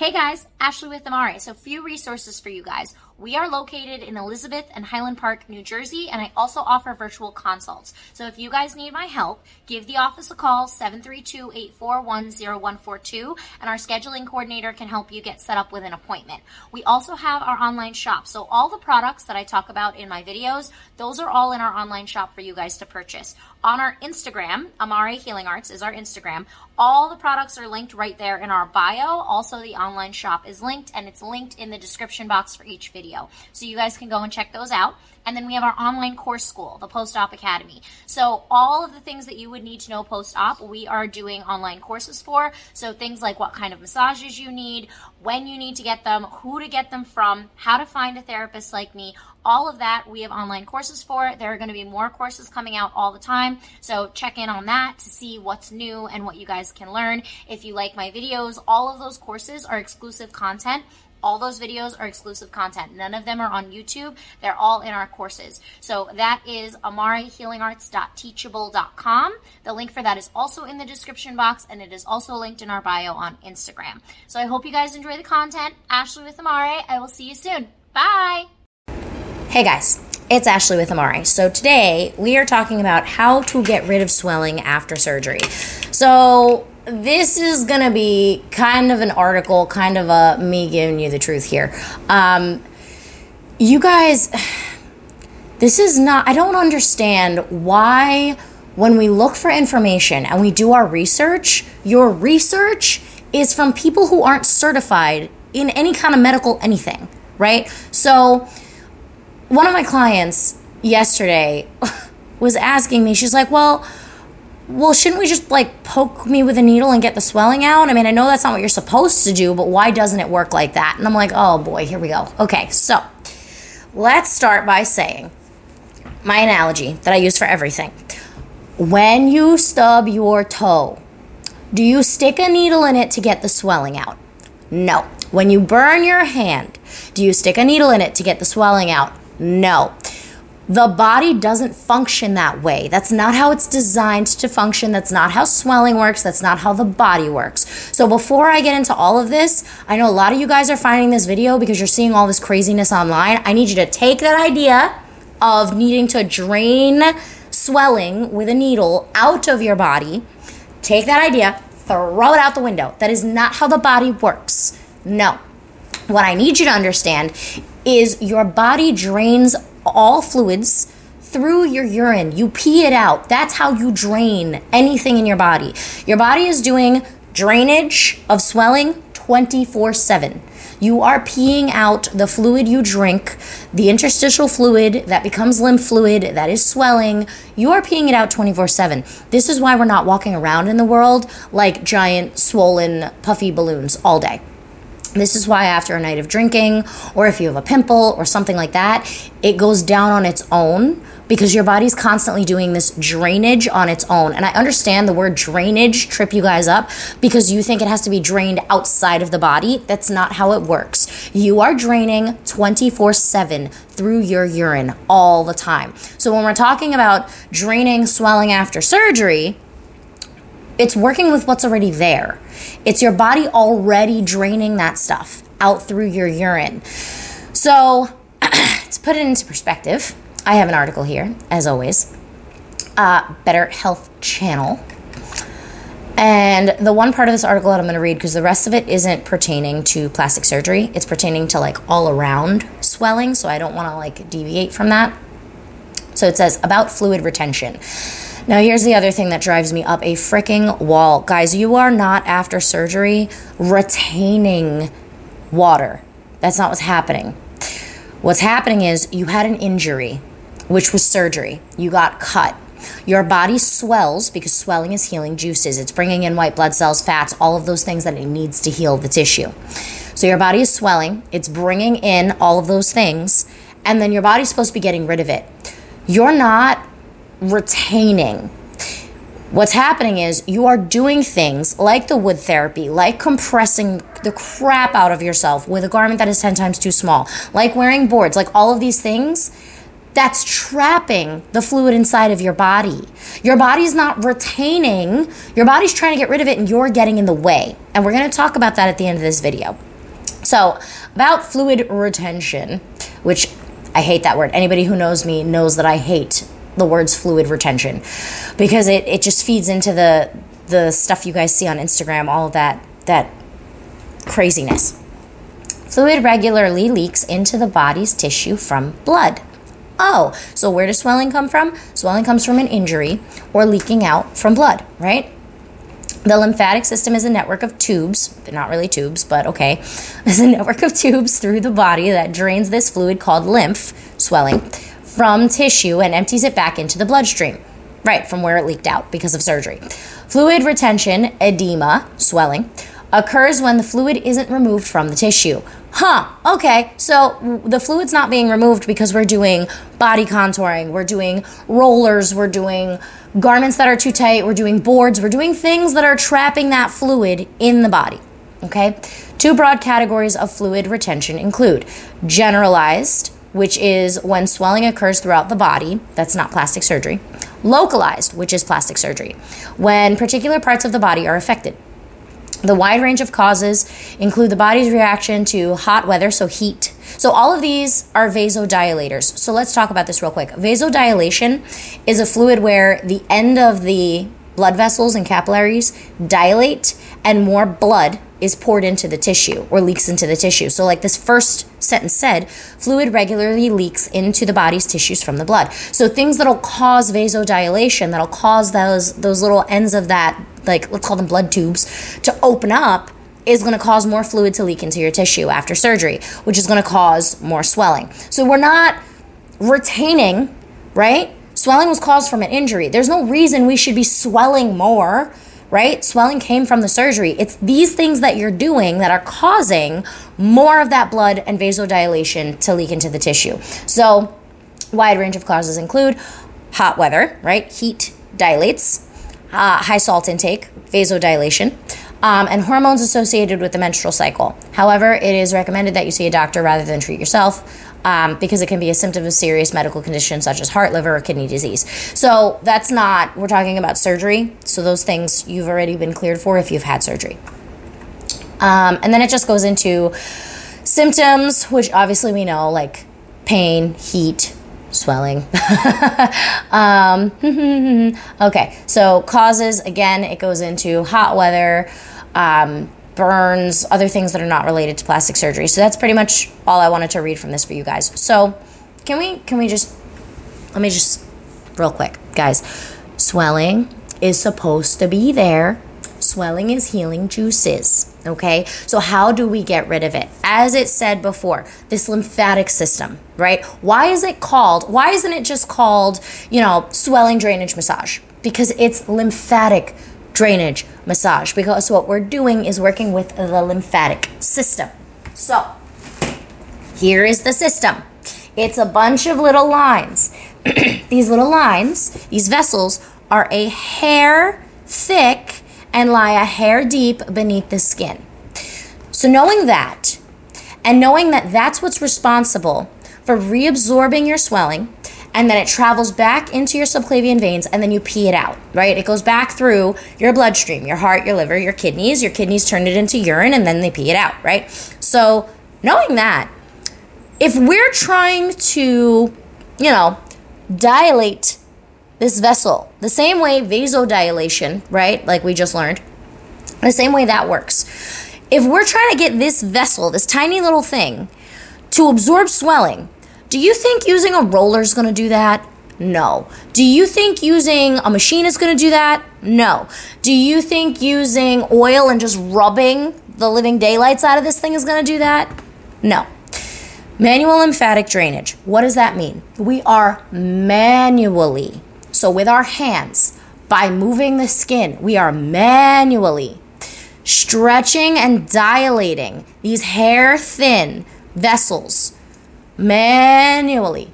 Hey guys, Ashley with Amare. So, few resources for you guys. We are located in Elizabeth and Highland Park, New Jersey, and I also offer virtual consults. So, if you guys need my help, give the office a call 732 841 0142, and our scheduling coordinator can help you get set up with an appointment. We also have our online shop. So, all the products that I talk about in my videos, those are all in our online shop for you guys to purchase. On our Instagram, Amare Healing Arts is our Instagram. All the products are linked right there in our bio. Also, the online shop is linked and it's linked in the description box for each video. So you guys can go and check those out. And then we have our online course school, the Post Op Academy. So all of the things that you would need to know post op, we are doing online courses for. So things like what kind of massages you need, when you need to get them, who to get them from, how to find a therapist like me, all of that we have online courses for. There are going to be more courses coming out all the time. So check in on that to see what's new and what you guys can learn. If you like my videos, all of those courses are exclusive content all those videos are exclusive content. None of them are on YouTube. They're all in our courses. So that is amarehealingarts.teachable.com. The link for that is also in the description box and it is also linked in our bio on Instagram. So I hope you guys enjoy the content. Ashley with Amare. I will see you soon. Bye. Hey guys, it's Ashley with Amare. So today we are talking about how to get rid of swelling after surgery. So this is going to be kind of an article, kind of a me giving you the truth here. Um, you guys, this is not, I don't understand why when we look for information and we do our research, your research is from people who aren't certified in any kind of medical anything, right? So, one of my clients yesterday was asking me, she's like, well, well, shouldn't we just like poke me with a needle and get the swelling out? I mean, I know that's not what you're supposed to do, but why doesn't it work like that? And I'm like, oh boy, here we go. Okay, so let's start by saying my analogy that I use for everything. When you stub your toe, do you stick a needle in it to get the swelling out? No. When you burn your hand, do you stick a needle in it to get the swelling out? No. The body doesn't function that way. That's not how it's designed to function. That's not how swelling works. That's not how the body works. So before I get into all of this, I know a lot of you guys are finding this video because you're seeing all this craziness online. I need you to take that idea of needing to drain swelling with a needle out of your body. Take that idea, throw it out the window. That is not how the body works. No. What I need you to understand is your body drains all fluids through your urine. You pee it out. That's how you drain anything in your body. Your body is doing drainage of swelling 24 7. You are peeing out the fluid you drink, the interstitial fluid that becomes lymph fluid that is swelling. You are peeing it out 24 7. This is why we're not walking around in the world like giant, swollen, puffy balloons all day. This is why, after a night of drinking, or if you have a pimple or something like that, it goes down on its own because your body's constantly doing this drainage on its own. And I understand the word drainage trip you guys up because you think it has to be drained outside of the body. That's not how it works. You are draining 24 7 through your urine all the time. So when we're talking about draining swelling after surgery, it's working with what's already there. It's your body already draining that stuff out through your urine. So, to put it into perspective, I have an article here, as always. Uh, Better Health Channel. And the one part of this article that I'm going to read, because the rest of it isn't pertaining to plastic surgery, it's pertaining to like all around swelling. So I don't want to like deviate from that. So it says about fluid retention. Now, here's the other thing that drives me up a freaking wall. Guys, you are not after surgery retaining water. That's not what's happening. What's happening is you had an injury, which was surgery. You got cut. Your body swells because swelling is healing juices. It's bringing in white blood cells, fats, all of those things that it needs to heal the tissue. So your body is swelling, it's bringing in all of those things, and then your body's supposed to be getting rid of it. You're not retaining. What's happening is you are doing things like the wood therapy, like compressing the crap out of yourself with a garment that is 10 times too small, like wearing boards, like all of these things. That's trapping the fluid inside of your body. Your body's not retaining, your body's trying to get rid of it, and you're getting in the way. And we're gonna talk about that at the end of this video. So, about fluid retention, which I hate that word. Anybody who knows me knows that I hate the words fluid retention because it, it just feeds into the the stuff you guys see on Instagram, all that that craziness. Fluid regularly leaks into the body's tissue from blood. Oh, so where does swelling come from? Swelling comes from an injury or leaking out from blood, right? The lymphatic system is a network of tubes, not really tubes, but okay, is a network of tubes through the body that drains this fluid called lymph, swelling, from tissue and empties it back into the bloodstream, right, from where it leaked out because of surgery. Fluid retention, edema, swelling, occurs when the fluid isn't removed from the tissue. Huh, okay, so the fluid's not being removed because we're doing body contouring, we're doing rollers, we're doing garments that are too tight, we're doing boards, we're doing things that are trapping that fluid in the body. Okay? Two broad categories of fluid retention include generalized, which is when swelling occurs throughout the body, that's not plastic surgery, localized, which is plastic surgery, when particular parts of the body are affected. The wide range of causes include the body's reaction to hot weather, so heat. So, all of these are vasodilators. So, let's talk about this real quick. Vasodilation is a fluid where the end of the blood vessels and capillaries dilate and more blood is poured into the tissue or leaks into the tissue. So, like this first sentence said, fluid regularly leaks into the body's tissues from the blood. So, things that'll cause vasodilation, that'll cause those those little ends of that, like let's call them blood tubes, to open up, is going to cause more fluid to leak into your tissue after surgery, which is going to cause more swelling. So, we're not retaining, right? Swelling was caused from an injury. There's no reason we should be swelling more right? Swelling came from the surgery. It's these things that you're doing that are causing more of that blood and vasodilation to leak into the tissue. So, wide range of causes include hot weather, right? Heat dilates, uh, high salt intake, vasodilation. Um, and hormones associated with the menstrual cycle. However, it is recommended that you see a doctor rather than treat yourself um, because it can be a symptom of serious medical conditions such as heart, liver, or kidney disease. So that's not, we're talking about surgery. So those things you've already been cleared for if you've had surgery. Um, and then it just goes into symptoms, which obviously we know, like pain, heat, swelling. um, okay, so causes again, it goes into hot weather, um, burns, other things that are not related to plastic surgery. So that's pretty much all I wanted to read from this for you guys. So can we can we just let me just real quick, guys. Swelling is supposed to be there. Swelling is healing juices. Okay, so how do we get rid of it? As it said before, this lymphatic system, right? Why is it called? Why isn't it just called, you know, swelling drainage massage? Because it's lymphatic drainage massage because what we're doing is working with the lymphatic system. So, here is the system it's a bunch of little lines. these little lines, these vessels, are a hair thick and lie a hair deep beneath the skin. So, knowing that, and knowing that that's what's responsible for reabsorbing your swelling and then it travels back into your subclavian veins and then you pee it out, right? It goes back through your bloodstream, your heart, your liver, your kidneys. Your kidneys turn it into urine and then they pee it out, right? So, knowing that, if we're trying to, you know, dilate this vessel, the same way vasodilation, right? Like we just learned, the same way that works. If we're trying to get this vessel, this tiny little thing, to absorb swelling, do you think using a roller is going to do that? No. Do you think using a machine is going to do that? No. Do you think using oil and just rubbing the living daylights out of this thing is going to do that? No. Manual lymphatic drainage. What does that mean? We are manually, so with our hands, by moving the skin, we are manually stretching and dilating these hair thin vessels manually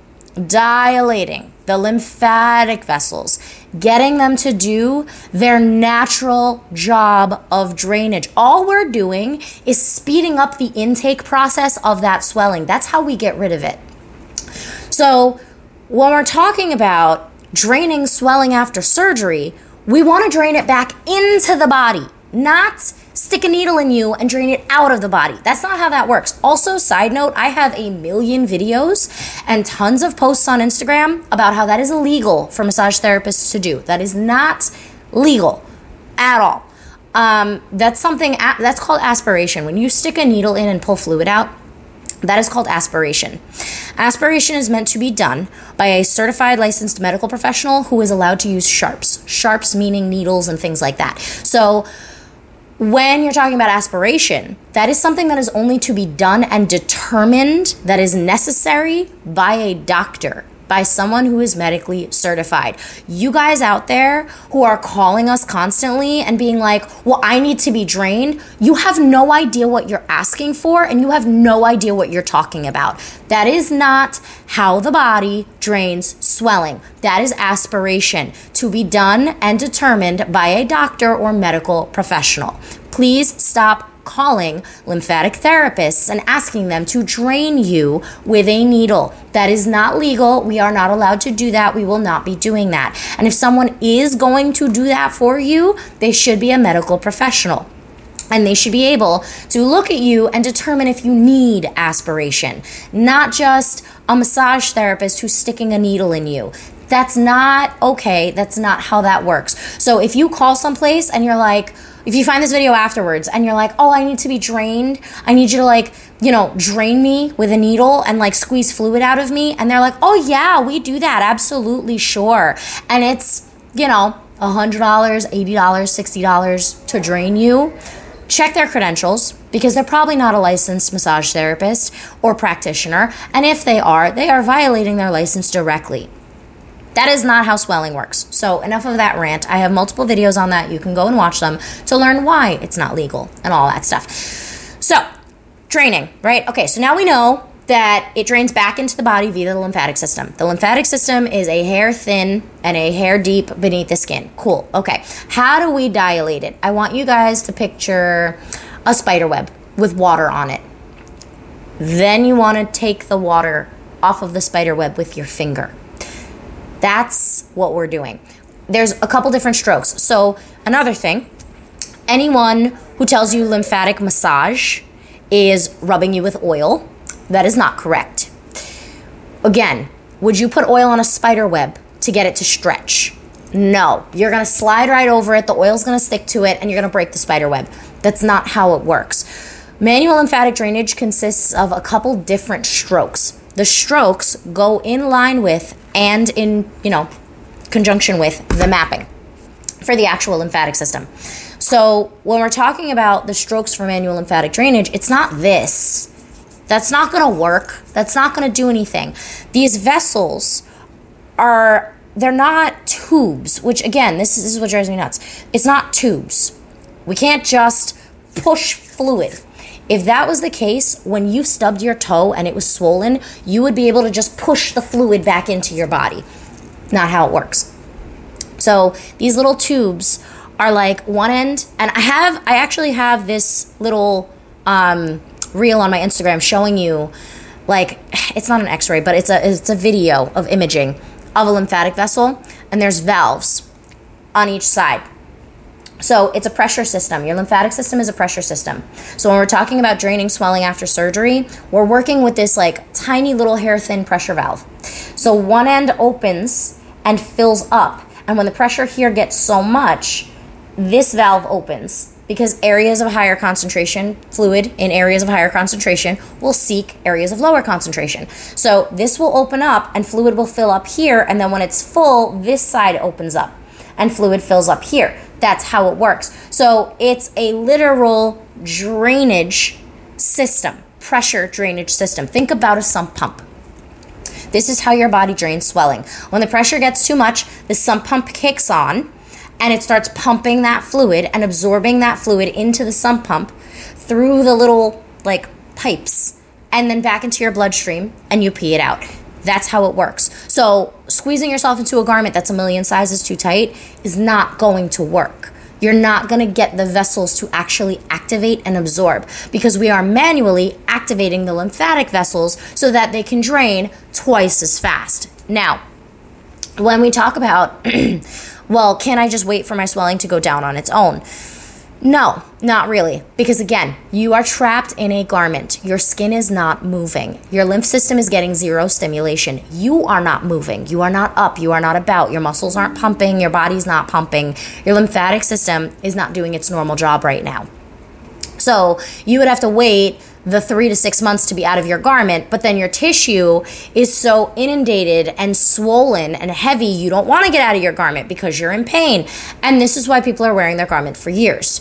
dilating the lymphatic vessels, getting them to do their natural job of drainage. All we're doing is speeding up the intake process of that swelling. That's how we get rid of it. So, when we're talking about draining swelling after surgery, we want to drain it back into the body, not stick a needle in you and drain it out of the body. That's not how that works. Also, side note, I have a million videos and tons of posts on Instagram about how that is illegal for massage therapists to do. That is not legal at all. Um, that's something that's called aspiration. When you stick a needle in and pull fluid out, that is called aspiration. Aspiration is meant to be done by a certified licensed medical professional who is allowed to use sharps. Sharps meaning needles and things like that. So, when you're talking about aspiration, that is something that is only to be done and determined that is necessary by a doctor by someone who is medically certified. You guys out there who are calling us constantly and being like, well, I need to be drained, you have no idea what you're asking for and you have no idea what you're talking about. That is not how the body drains swelling. That is aspiration to be done and determined by a doctor or medical professional. Please stop calling lymphatic therapists and asking them to drain you with a needle. That is not legal. We are not allowed to do that. We will not be doing that. And if someone is going to do that for you, they should be a medical professional. And they should be able to look at you and determine if you need aspiration, not just a massage therapist who's sticking a needle in you. That's not okay. That's not how that works. So if you call someplace and you're like, if you find this video afterwards and you're like, oh, I need to be drained, I need you to like, you know, drain me with a needle and like squeeze fluid out of me. And they're like, oh, yeah, we do that. Absolutely, sure. And it's, you know, $100, $80, $60 to drain you. Check their credentials because they're probably not a licensed massage therapist or practitioner. And if they are, they are violating their license directly. That is not how swelling works. So, enough of that rant. I have multiple videos on that. You can go and watch them to learn why it's not legal and all that stuff. So, draining, right? Okay, so now we know that it drains back into the body via the lymphatic system. The lymphatic system is a hair thin and a hair deep beneath the skin. Cool. Okay. How do we dilate it? I want you guys to picture a spider web with water on it. Then you want to take the water off of the spider web with your finger. That's what we're doing. There's a couple different strokes. So, another thing anyone who tells you lymphatic massage is rubbing you with oil, that is not correct. Again, would you put oil on a spider web to get it to stretch? No, you're gonna slide right over it, the oil's gonna stick to it, and you're gonna break the spider web. That's not how it works. Manual lymphatic drainage consists of a couple different strokes. The strokes go in line with and in, you know, conjunction with the mapping for the actual lymphatic system. So when we're talking about the strokes for manual lymphatic drainage, it's not this. That's not going to work. That's not going to do anything. These vessels are they're not tubes, which again, this is, this is what drives me nuts. It's not tubes. We can't just push fluid. If that was the case, when you stubbed your toe and it was swollen, you would be able to just push the fluid back into your body. Not how it works. So these little tubes are like one end, and I have, I actually have this little um, reel on my Instagram showing you, like, it's not an X-ray, but it's a it's a video of imaging of a lymphatic vessel, and there's valves on each side. So it's a pressure system. Your lymphatic system is a pressure system. So when we're talking about draining swelling after surgery, we're working with this like tiny little hair thin pressure valve. So one end opens and fills up. And when the pressure here gets so much, this valve opens because areas of higher concentration, fluid in areas of higher concentration, will seek areas of lower concentration. So this will open up and fluid will fill up here. And then when it's full, this side opens up and fluid fills up here. That's how it works. So it's a literal drainage system, pressure drainage system. Think about a sump pump. This is how your body drains swelling. When the pressure gets too much, the sump pump kicks on and it starts pumping that fluid and absorbing that fluid into the sump pump through the little like pipes and then back into your bloodstream and you pee it out. That's how it works. So, squeezing yourself into a garment that's a million sizes too tight is not going to work. You're not going to get the vessels to actually activate and absorb because we are manually activating the lymphatic vessels so that they can drain twice as fast. Now, when we talk about, well, can I just wait for my swelling to go down on its own? No, not really. Because again, you are trapped in a garment. Your skin is not moving. Your lymph system is getting zero stimulation. You are not moving. You are not up. You are not about. Your muscles aren't pumping. Your body's not pumping. Your lymphatic system is not doing its normal job right now. So you would have to wait the three to six months to be out of your garment, but then your tissue is so inundated and swollen and heavy, you don't want to get out of your garment because you're in pain. And this is why people are wearing their garment for years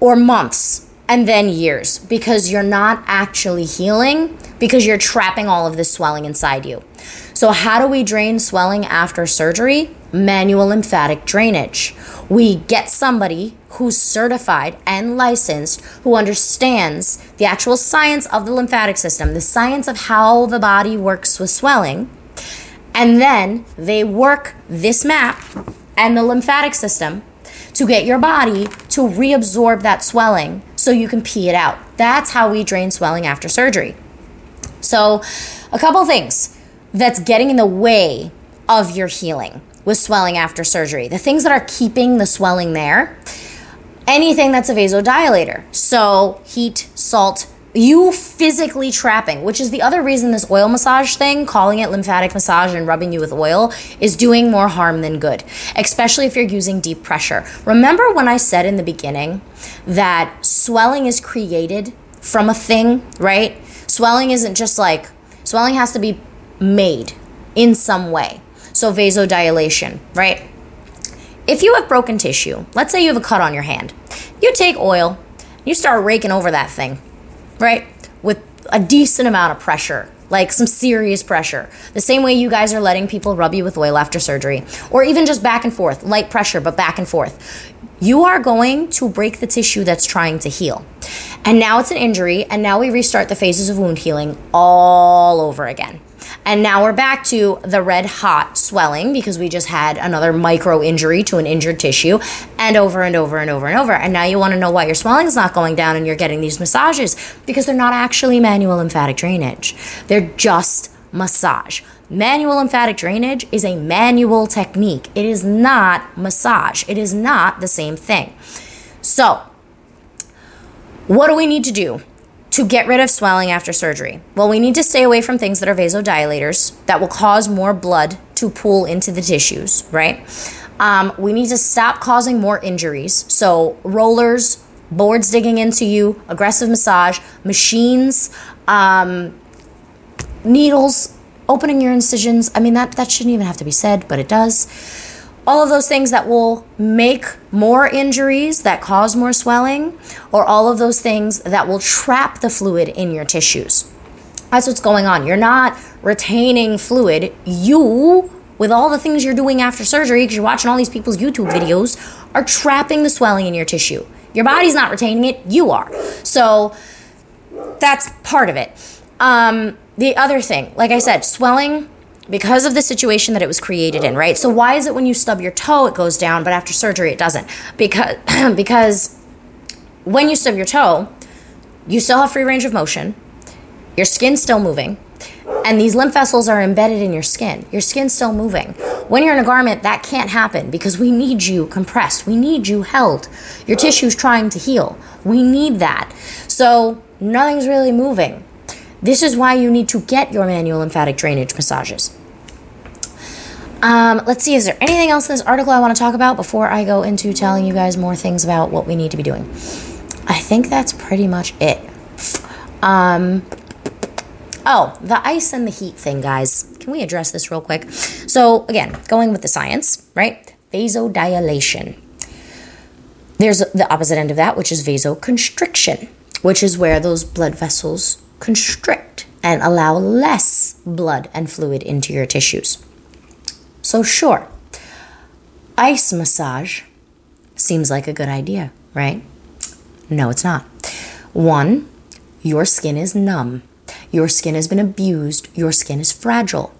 or months and then years because you're not actually healing because you're trapping all of this swelling inside you. So, how do we drain swelling after surgery? Manual lymphatic drainage. We get somebody who's certified and licensed who understands the actual science of the lymphatic system, the science of how the body works with swelling. And then they work this map and the lymphatic system to get your body to reabsorb that swelling so you can pee it out. That's how we drain swelling after surgery. So, a couple things that's getting in the way of your healing with swelling after surgery. The things that are keeping the swelling there, anything that's a vasodilator. So, heat, salt, you physically trapping, which is the other reason this oil massage thing, calling it lymphatic massage and rubbing you with oil, is doing more harm than good, especially if you're using deep pressure. Remember when I said in the beginning that swelling is created from a thing, right? Swelling isn't just like, swelling has to be made in some way. So, vasodilation, right? If you have broken tissue, let's say you have a cut on your hand, you take oil, you start raking over that thing right? With a decent amount of pressure, like some serious pressure. The same way you guys are letting people rub you with oil after surgery, or even just back and forth, light pressure, but back and forth. You are going to break the tissue that's trying to heal. And now it's an injury, and now we restart the phases of wound healing all over again. And now we're back to the red hot swelling because we just had another micro injury to an injured tissue and over and over and over and over. And now you want to know why your swelling is not going down and you're getting these massages because they're not actually manual lymphatic drainage. They're just massage. Manual lymphatic drainage is a manual technique. It is not massage. It is not the same thing. So, what do we need to do? To get rid of swelling after surgery? Well, we need to stay away from things that are vasodilators that will cause more blood to pool into the tissues, right? Um, we need to stop causing more injuries. So, rollers, boards digging into you, aggressive massage, machines, um, needles, opening your incisions. I mean, that, that shouldn't even have to be said, but it does all of those things that will make more injuries, that cause more swelling, or all of those things that will trap the fluid in your tissues. That's what's going on. You're not retaining fluid. You, with all the things you're doing after surgery, because you're watching all these people's YouTube videos, are trapping the swelling in your tissue. Your body's not retaining it, you are. So that's part of it. Um, the other thing, like I said, swelling because of the situation that it was created in, right? So why is it when you stub your toe it goes down, but after surgery it doesn't? Because because when you stub your toe, you still have free range of motion. Your skin's still moving. And these lymph vessels are embedded in your skin. Your skin's still moving. When you're in a garment, that can't happen because we need you compressed. We need you held. Your tissue's trying to heal. We need that. So nothing's really moving. This is why you need to get your manual lymphatic drainage massages. Um, let's see, is there anything else in this article I want to talk about before I go into telling you guys more things about what we need to be doing? I think that's pretty much it. Um, oh, the ice and the heat thing, guys. Can we address this real quick? So, again, going with the science, right? Vasodilation. There's the opposite end of that, which is vasoconstriction, which is where those blood vessels constrict and allow less blood and fluid into your tissues. So, sure, ice massage seems like a good idea, right? No, it's not. One, your skin is numb. Your skin has been abused. Your skin is fragile.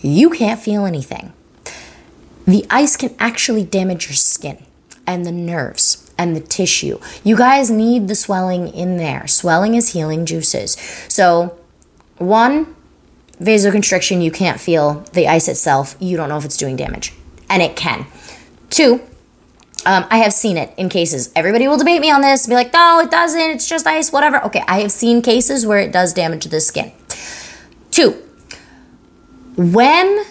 You can't feel anything. The ice can actually damage your skin and the nerves and the tissue. You guys need the swelling in there. Swelling is healing juices. So, one, vasoconstriction, you can't feel the ice itself. You don't know if it's doing damage. And it can. Two, Um, I have seen it in cases. Everybody will debate me on this, be like, no, it doesn't, it's just ice, whatever. Okay, I have seen cases where it does damage the skin. Two, when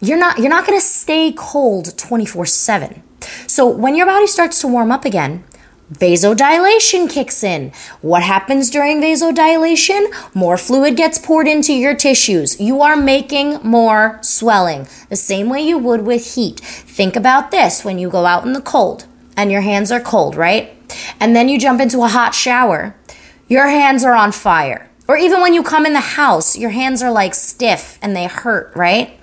you're not you're not going to stay cold 24/7. So when your body starts to warm up again, vasodilation kicks in. What happens during vasodilation? More fluid gets poured into your tissues. You are making more swelling, the same way you would with heat. Think about this when you go out in the cold and your hands are cold, right? And then you jump into a hot shower. Your hands are on fire. Or even when you come in the house, your hands are like stiff and they hurt, right?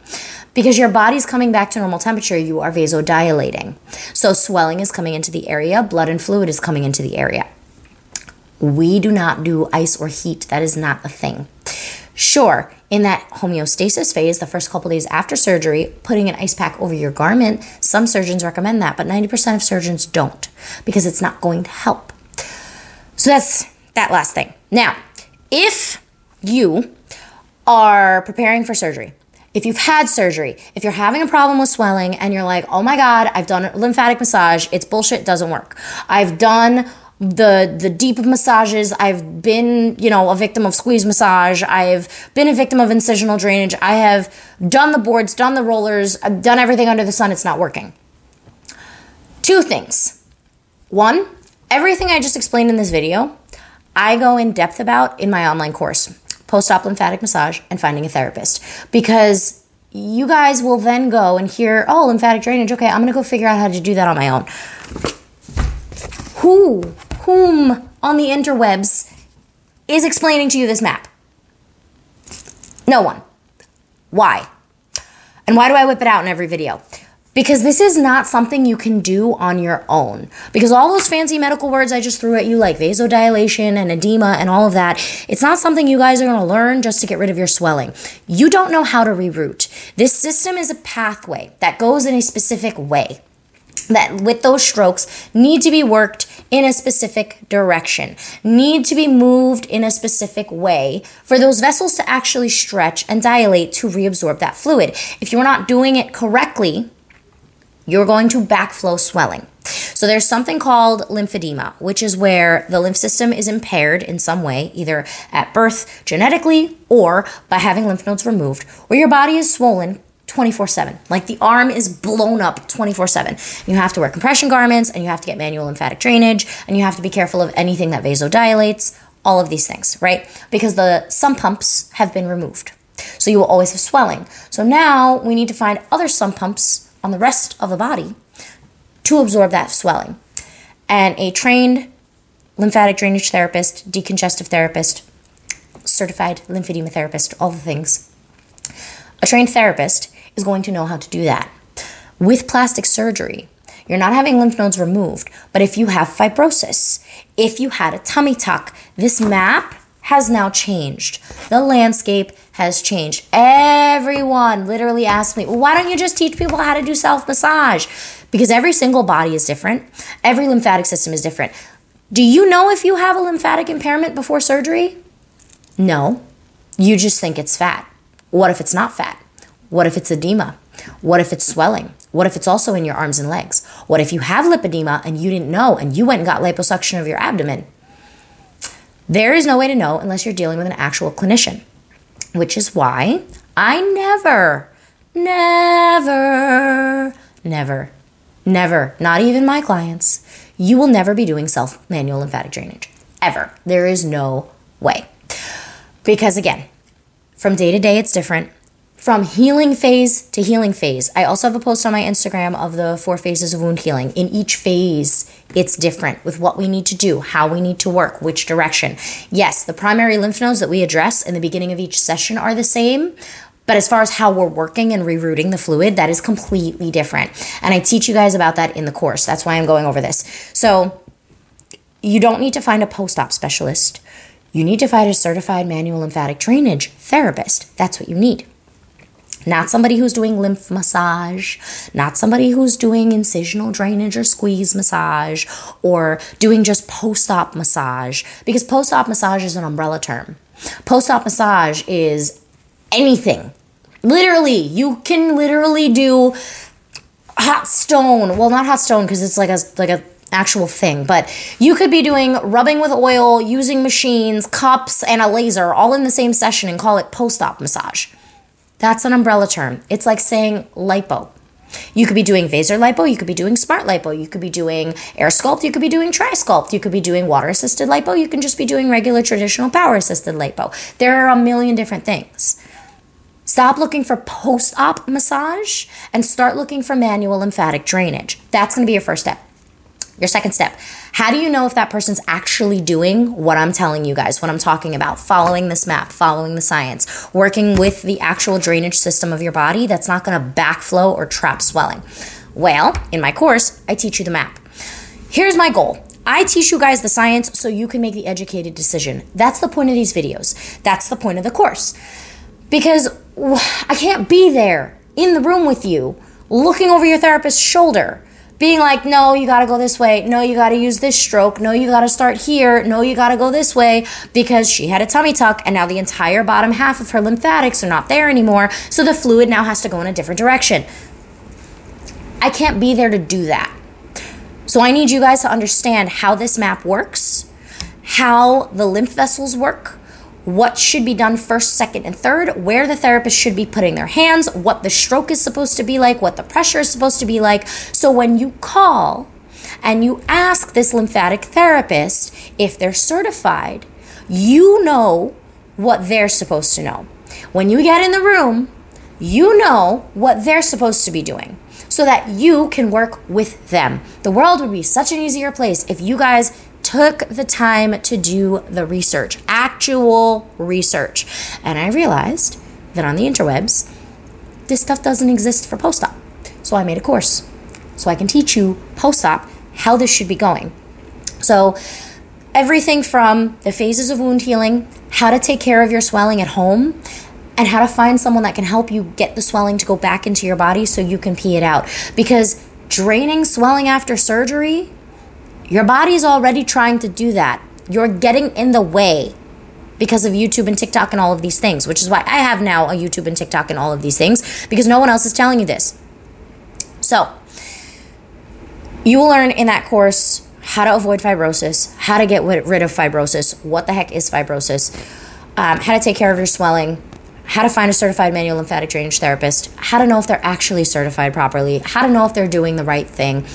Because your body's coming back to normal temperature, you are vasodilating. So swelling is coming into the area, blood and fluid is coming into the area. We do not do ice or heat. That is not a thing. Sure, in that homeostasis phase, the first couple days after surgery, putting an ice pack over your garment, some surgeons recommend that, but 90% of surgeons don't because it's not going to help. So that's that last thing. Now, if you are preparing for surgery, if you've had surgery, if you're having a problem with swelling and you're like, oh my God, I've done lymphatic massage, it's bullshit, doesn't work. I've done the the deep massages i've been you know a victim of squeeze massage i've been a victim of incisional drainage i have done the boards done the rollers i've done everything under the sun it's not working. Two things. One everything i just explained in this video i go in depth about in my online course post op lymphatic massage, and finding a therapist. Because you guys will then go and hear, oh, lymphatic drainage. Okay, I'm gonna go figure out how to do that on my own. Who, whom on the interwebs is explaining to you this map? No one. Why? And why do I whip it out in every video? Because this is not something you can do on your own. Because all those fancy medical words I just threw at you, like vasodilation and edema and all of that, it's not something you guys are to learn just to get rid of your swelling. You don't know how to reroute. This system is a pathway that goes in a specific way. That with those strokes need to be worked in a specific direction, need to be moved in a specific way for those vessels to actually stretch and dilate to reabsorb that fluid. If you're not doing it correctly, you're going to backflow swelling. So there's something called lymphedema, which is where the lymph system is impaired in some way, either at birth genetically or by having lymph nodes removed, where your body is swollen 24 7. Like the arm is blown up 24 7. You have to wear compression garments and you have to get manual lymphatic drainage and you have to be careful of anything that vasodilates, all of these things, right? Because the sump pumps have been removed. So you will always have swelling. So now we need to find other sump pumps on the rest of the body to absorb that swelling. And a trained lymphatic drainage therapist, decongestive therapist, certified lymphedema therapist, all the things. A trained therapist is going to know how to do that. With plastic surgery, you're not having lymph nodes removed, but if you have fibrosis, if you had a tummy tuck, this map has now changed. The landscape has changed. Everyone literally asks me, well, why don't you just teach people how to do self massage? Because every single body is different, every lymphatic system is different. Do you know if you have a lymphatic impairment before surgery? No. You just think it's fat. What if it's not fat? What if it's edema? What if it's swelling? What if it's also in your arms and legs? What if you have lipedema and you didn't know and you went and got liposuction of your abdomen? There is no way to know unless you're dealing with an actual clinician, which is why I never, never, never, never, not even my clients, you will never be doing self manual lymphatic drainage. Ever. There is no way. Because again, from day to day, it's different from healing phase to healing phase. I also have a post on my Instagram of the four phases of wound healing. In each phase, it's different with what we need to do, how we need to work, which direction. Yes, the primary lymph nodes that we address in the beginning of each session are the same, but as far as how we're working and rerouting the fluid, that is completely different. And I teach you guys about that in the course. That's why I'm going over this. So, you don't need to find a post op specialist. You need to find a certified manual lymphatic drainage therapist. That's what you need. Not somebody who's doing lymph massage, not somebody who's doing incisional drainage or squeeze massage, or doing just post op massage, because post op massage is an umbrella term. Post op massage is anything. Literally, you can literally do hot stone. Well, not hot stone because it's like a like a actual thing, but you could be doing rubbing with oil, using machines, cups, and a laser all in the same session and call it post-op massage. That's an umbrella term. It's like saying lipo. You could be doing Vaser lipo, you could be doing smart lipo, you could be doing air sculpt, you could be doing tri sculpt, you could be doing water assisted lipo, you can just be doing regular traditional power assisted lipo. There are a million different things. Stop looking for post op massage and start looking for manual lymphatic drainage. That's going to be your first step. Your second step, how do you know if that person's actually doing what I'm telling you guys, what I'm talking about? Following this map, following the science, working with the actual drainage system of your body that's not to backflow or trap swelling. Well, in my course, I teach you the map. Here's my goal I teach you guys the science so you can make the educated decision. That's the point of these videos. That's the point of the course. Because I can't be there in the room with you, looking over your therapist's shoulder, being like, no, you gotta go this way. No, you gotta use this stroke. No, you gotta start here. No, you gotta go this way because she had a tummy tuck and now the entire bottom half of her lymphatics are not there anymore. So the fluid now has to go in a different direction. I can't be there to do that. So I need you guys to understand how this map works, how the lymph vessels work, what should be done first, second, and third, where the therapist should be putting their hands, what the stroke is supposed to be like, what the pressure is supposed to be like. So when you call and you ask this lymphatic therapist if they're certified, you know what they're supposed to know. When you get in the room, you know what they're supposed to be doing so that you can work with them. The world would be such an easier place if you guys took the time to do the research, actual research. And I realized that on the interwebs, this stuff doesn't exist for post op. So I made a course so I can teach you post op how this should be going. So, everything from the phases of wound healing, how to take care of your swelling at home, and how to find someone that can help you get the swelling to go back into your body so you can pee it out. Because draining swelling after surgery your body's already trying to do that. You're getting in the way because of YouTube and TikTok and all of these things, which is why I have now a YouTube and TikTok and all of these things because no one else is telling you this. So, you will learn in that course how to avoid fibrosis, how to get rid of fibrosis, what the heck is fibrosis, um, how to take care of your swelling, how to find a certified manual lymphatic drainage therapist, how to know if they're actually certified properly, how to know if they're doing the right thing,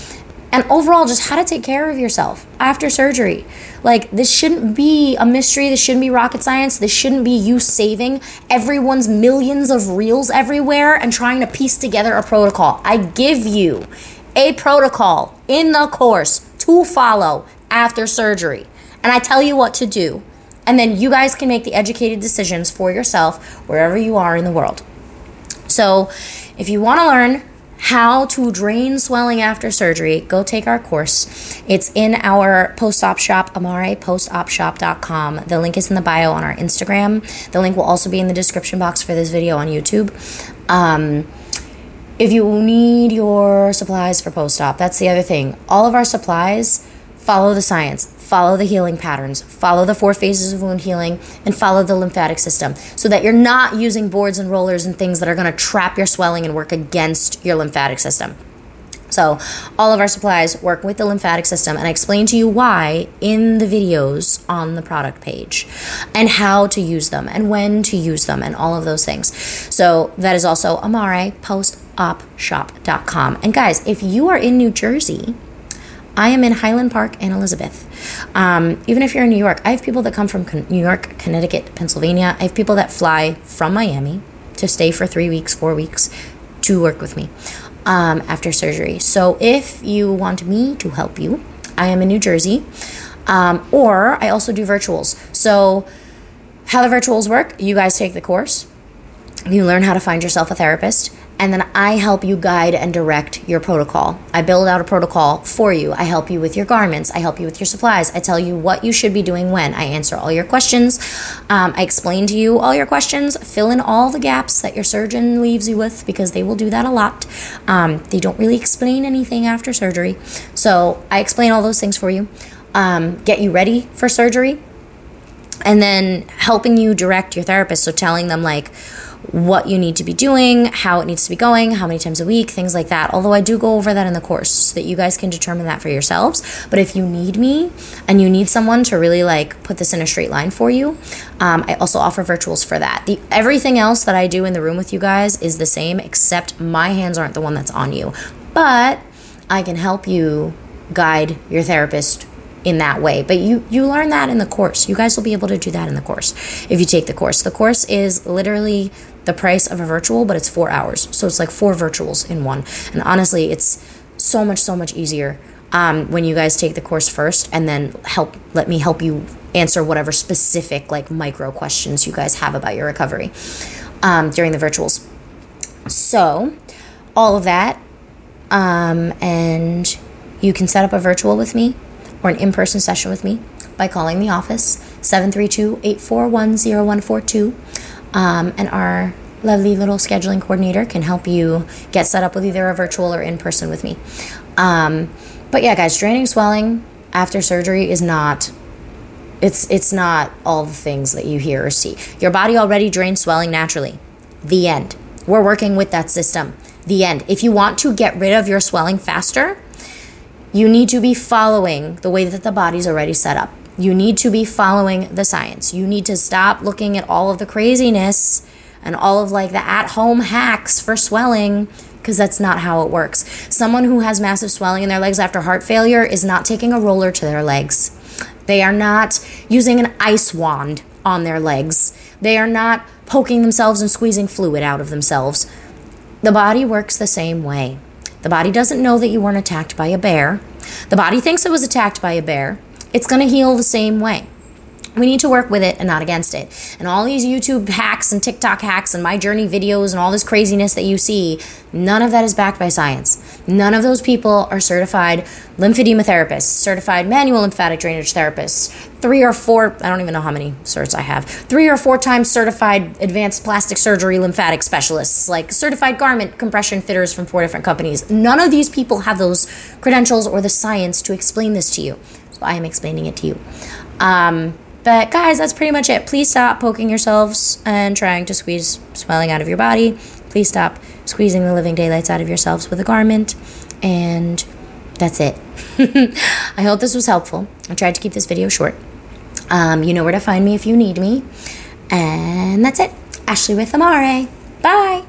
and overall just how to take care of yourself after surgery. Like this shouldn't be a mystery, this shouldn't be rocket science, this shouldn't be you saving everyone's millions of reels everywhere and trying to piece together a protocol. I give you a protocol in the course to follow after surgery. And I tell you what to do. And then you guys can make the educated decisions for yourself wherever you are in the world. So, if you want to learn how to drain swelling after surgery, go take our course. It's in our post op shop, amarepostopshop.com. The link is in the bio on our Instagram. The link will also be in the description box for this video on YouTube. Um, if you need your supplies for post op, that's the other thing. All of our supplies follow the science follow the healing patterns, follow the four phases of wound healing, and follow the lymphatic system so that you're not using boards and rollers and things that are going to trap your swelling and work against your lymphatic system. So, all of our supplies work with the lymphatic system, and I explain to you why in the videos on the product page and how to use them and when to use them and all of those things. So, that is also amarepostopshop.com. And guys, if you are in New Jersey, I am in Highland Park and Elizabeth. Um, even if you're in New York, I have people that come from Con- New York, Connecticut, Pennsylvania. I have people that fly from Miami to stay for three weeks, four weeks to work with me um, after surgery. So if you want me to help you, I am in New Jersey. Um, or I also do virtuals. So, how the virtuals work, you guys take the course, you learn how to find yourself a therapist and then I help you guide and direct your protocol. I build out a protocol for you. I help you with your garments. I help you with your supplies. I tell you what you should be doing when. I answer all your questions. Um, I explain to you all your questions, fill in all the gaps that your surgeon leaves you with because they will do that a lot. Um, they don't really explain anything after surgery. So I explain all those things for you, um, get you ready for surgery, and then helping you direct your therapist. So telling them, like, what you need to be doing, how it needs to be going, how many times a week, things like that. Although I do go over that in the course so that you guys can determine that for yourselves. But if you need me and you need someone to really like put this in a straight line for you, um, I also offer virtuals for that. The everything else that I do in the room with you guys is the same, except my hands aren't the one that's on you. But I can help you guide your therapist in that way. But you you learn that in the course. You guys will be able to do that in the course if you take the course. The course is literally the price of a virtual, but it's 4 hours. So it's like four virtuals in one. And honestly, it's so much so much easier um, when you guys take the course first and then help let me help you answer whatever specific like micro questions you guys have about your recovery um, during the virtuals. So all of that um, and you can set up a virtual with me or an in person session with me by calling the office 732 841 0142. Um, and our lovely little scheduling coordinator can help you get set up with either a virtual or in person with me. Um, but yeah, guys, draining swelling after surgery is not. It's it's not all the things that you hear or see. Your body already drains swelling naturally. The end. We're working with that system. The end. If you want to get rid of your swelling faster, you need to be following the way that the body's already set up. You need to be following the science. You need to stop looking at all of the craziness and all of like the at home hacks for swelling because that's not how it works. Someone who has massive swelling in their legs after heart failure is not taking a roller to their legs. They are not using an ice wand on their legs. They are not poking themselves and squeezing fluid out of themselves. The body works the same way. The body doesn't know that you weren't attacked by a bear. The body thinks it was attacked by a bear. It's going to heal the same way. We need to work with it and not against it. And all these YouTube hacks and TikTok hacks and my journey videos and all this craziness that you see, none of that is backed by science. None of those people are certified lymphedema therapists, certified manual lymphatic drainage therapists, three or four, I don't even know how many certs I have, three or four times certified advanced plastic surgery lymphatic specialists, like certified garment compression fitters from four different companies. None of these people have those credentials or the science to explain this to you. So I am explaining it to you. Um, but guys, that's pretty much it. Please stop poking yourselves and trying to squeeze swelling out of your body. Please stop squeezing the living daylights out of yourselves with a garment. And that's it. I hope this was helpful. I tried to keep this video short. Um, you know where to find me if you need me. And that's it. Ashley with Amare. Bye.